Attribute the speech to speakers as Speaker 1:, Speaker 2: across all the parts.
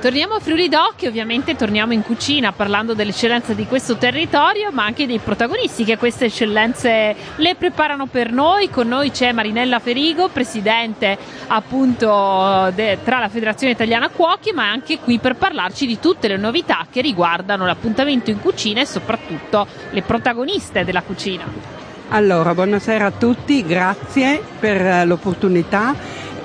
Speaker 1: Torniamo a Friuli Doc e ovviamente torniamo in cucina parlando dell'eccellenza di questo territorio, ma anche dei protagonisti che queste eccellenze le preparano per noi. Con noi c'è Marinella Ferigo, presidente appunto de, tra la Federazione Italiana Cuochi, ma anche qui per parlarci di tutte le novità che riguardano l'appuntamento in cucina e soprattutto le protagoniste della cucina.
Speaker 2: Allora, buonasera a tutti, grazie per l'opportunità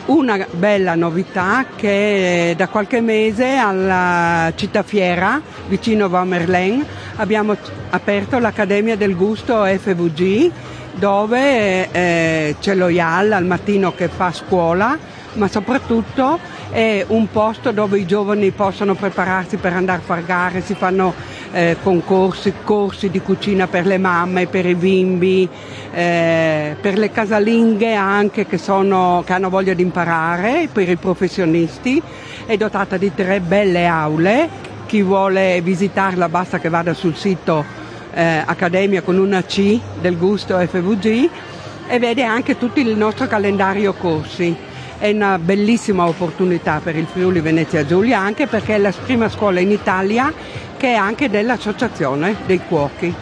Speaker 2: una bella novità che da qualche mese alla città fiera vicino Vamerlen abbiamo aperto l'Accademia del Gusto FVG dove eh, c'è lo IAL al mattino che fa scuola ma soprattutto è un posto dove i giovani possono prepararsi per andare a fare gare, si fanno eh, concorsi, corsi di cucina per le mamme, per i bimbi, eh, per le casalinghe anche che, sono, che hanno voglia di imparare, per i professionisti. È dotata di tre belle aule, chi vuole visitarla basta che vada sul sito eh, Accademia con una C del gusto FVG e vede anche tutto il nostro calendario corsi è una bellissima opportunità per il Friuli Venezia Giulia anche perché è la prima scuola in Italia che è anche dell'associazione dei cuochi.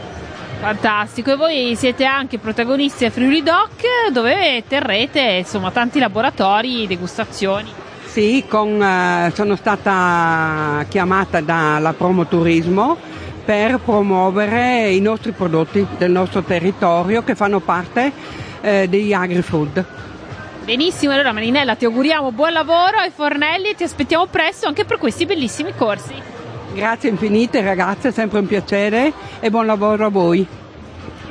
Speaker 1: Fantastico, e voi siete anche protagonisti a Friuli Doc dove terrete insomma, tanti laboratori, degustazioni.
Speaker 2: Sì, con, eh, sono stata chiamata dalla Promoturismo per promuovere i nostri prodotti del nostro territorio che fanno parte eh, degli agri-food.
Speaker 1: Benissimo, allora Marinella ti auguriamo buon lavoro ai fornelli e ti aspettiamo presto anche per questi bellissimi corsi.
Speaker 2: Grazie infinite ragazze, è sempre un piacere e buon lavoro a voi.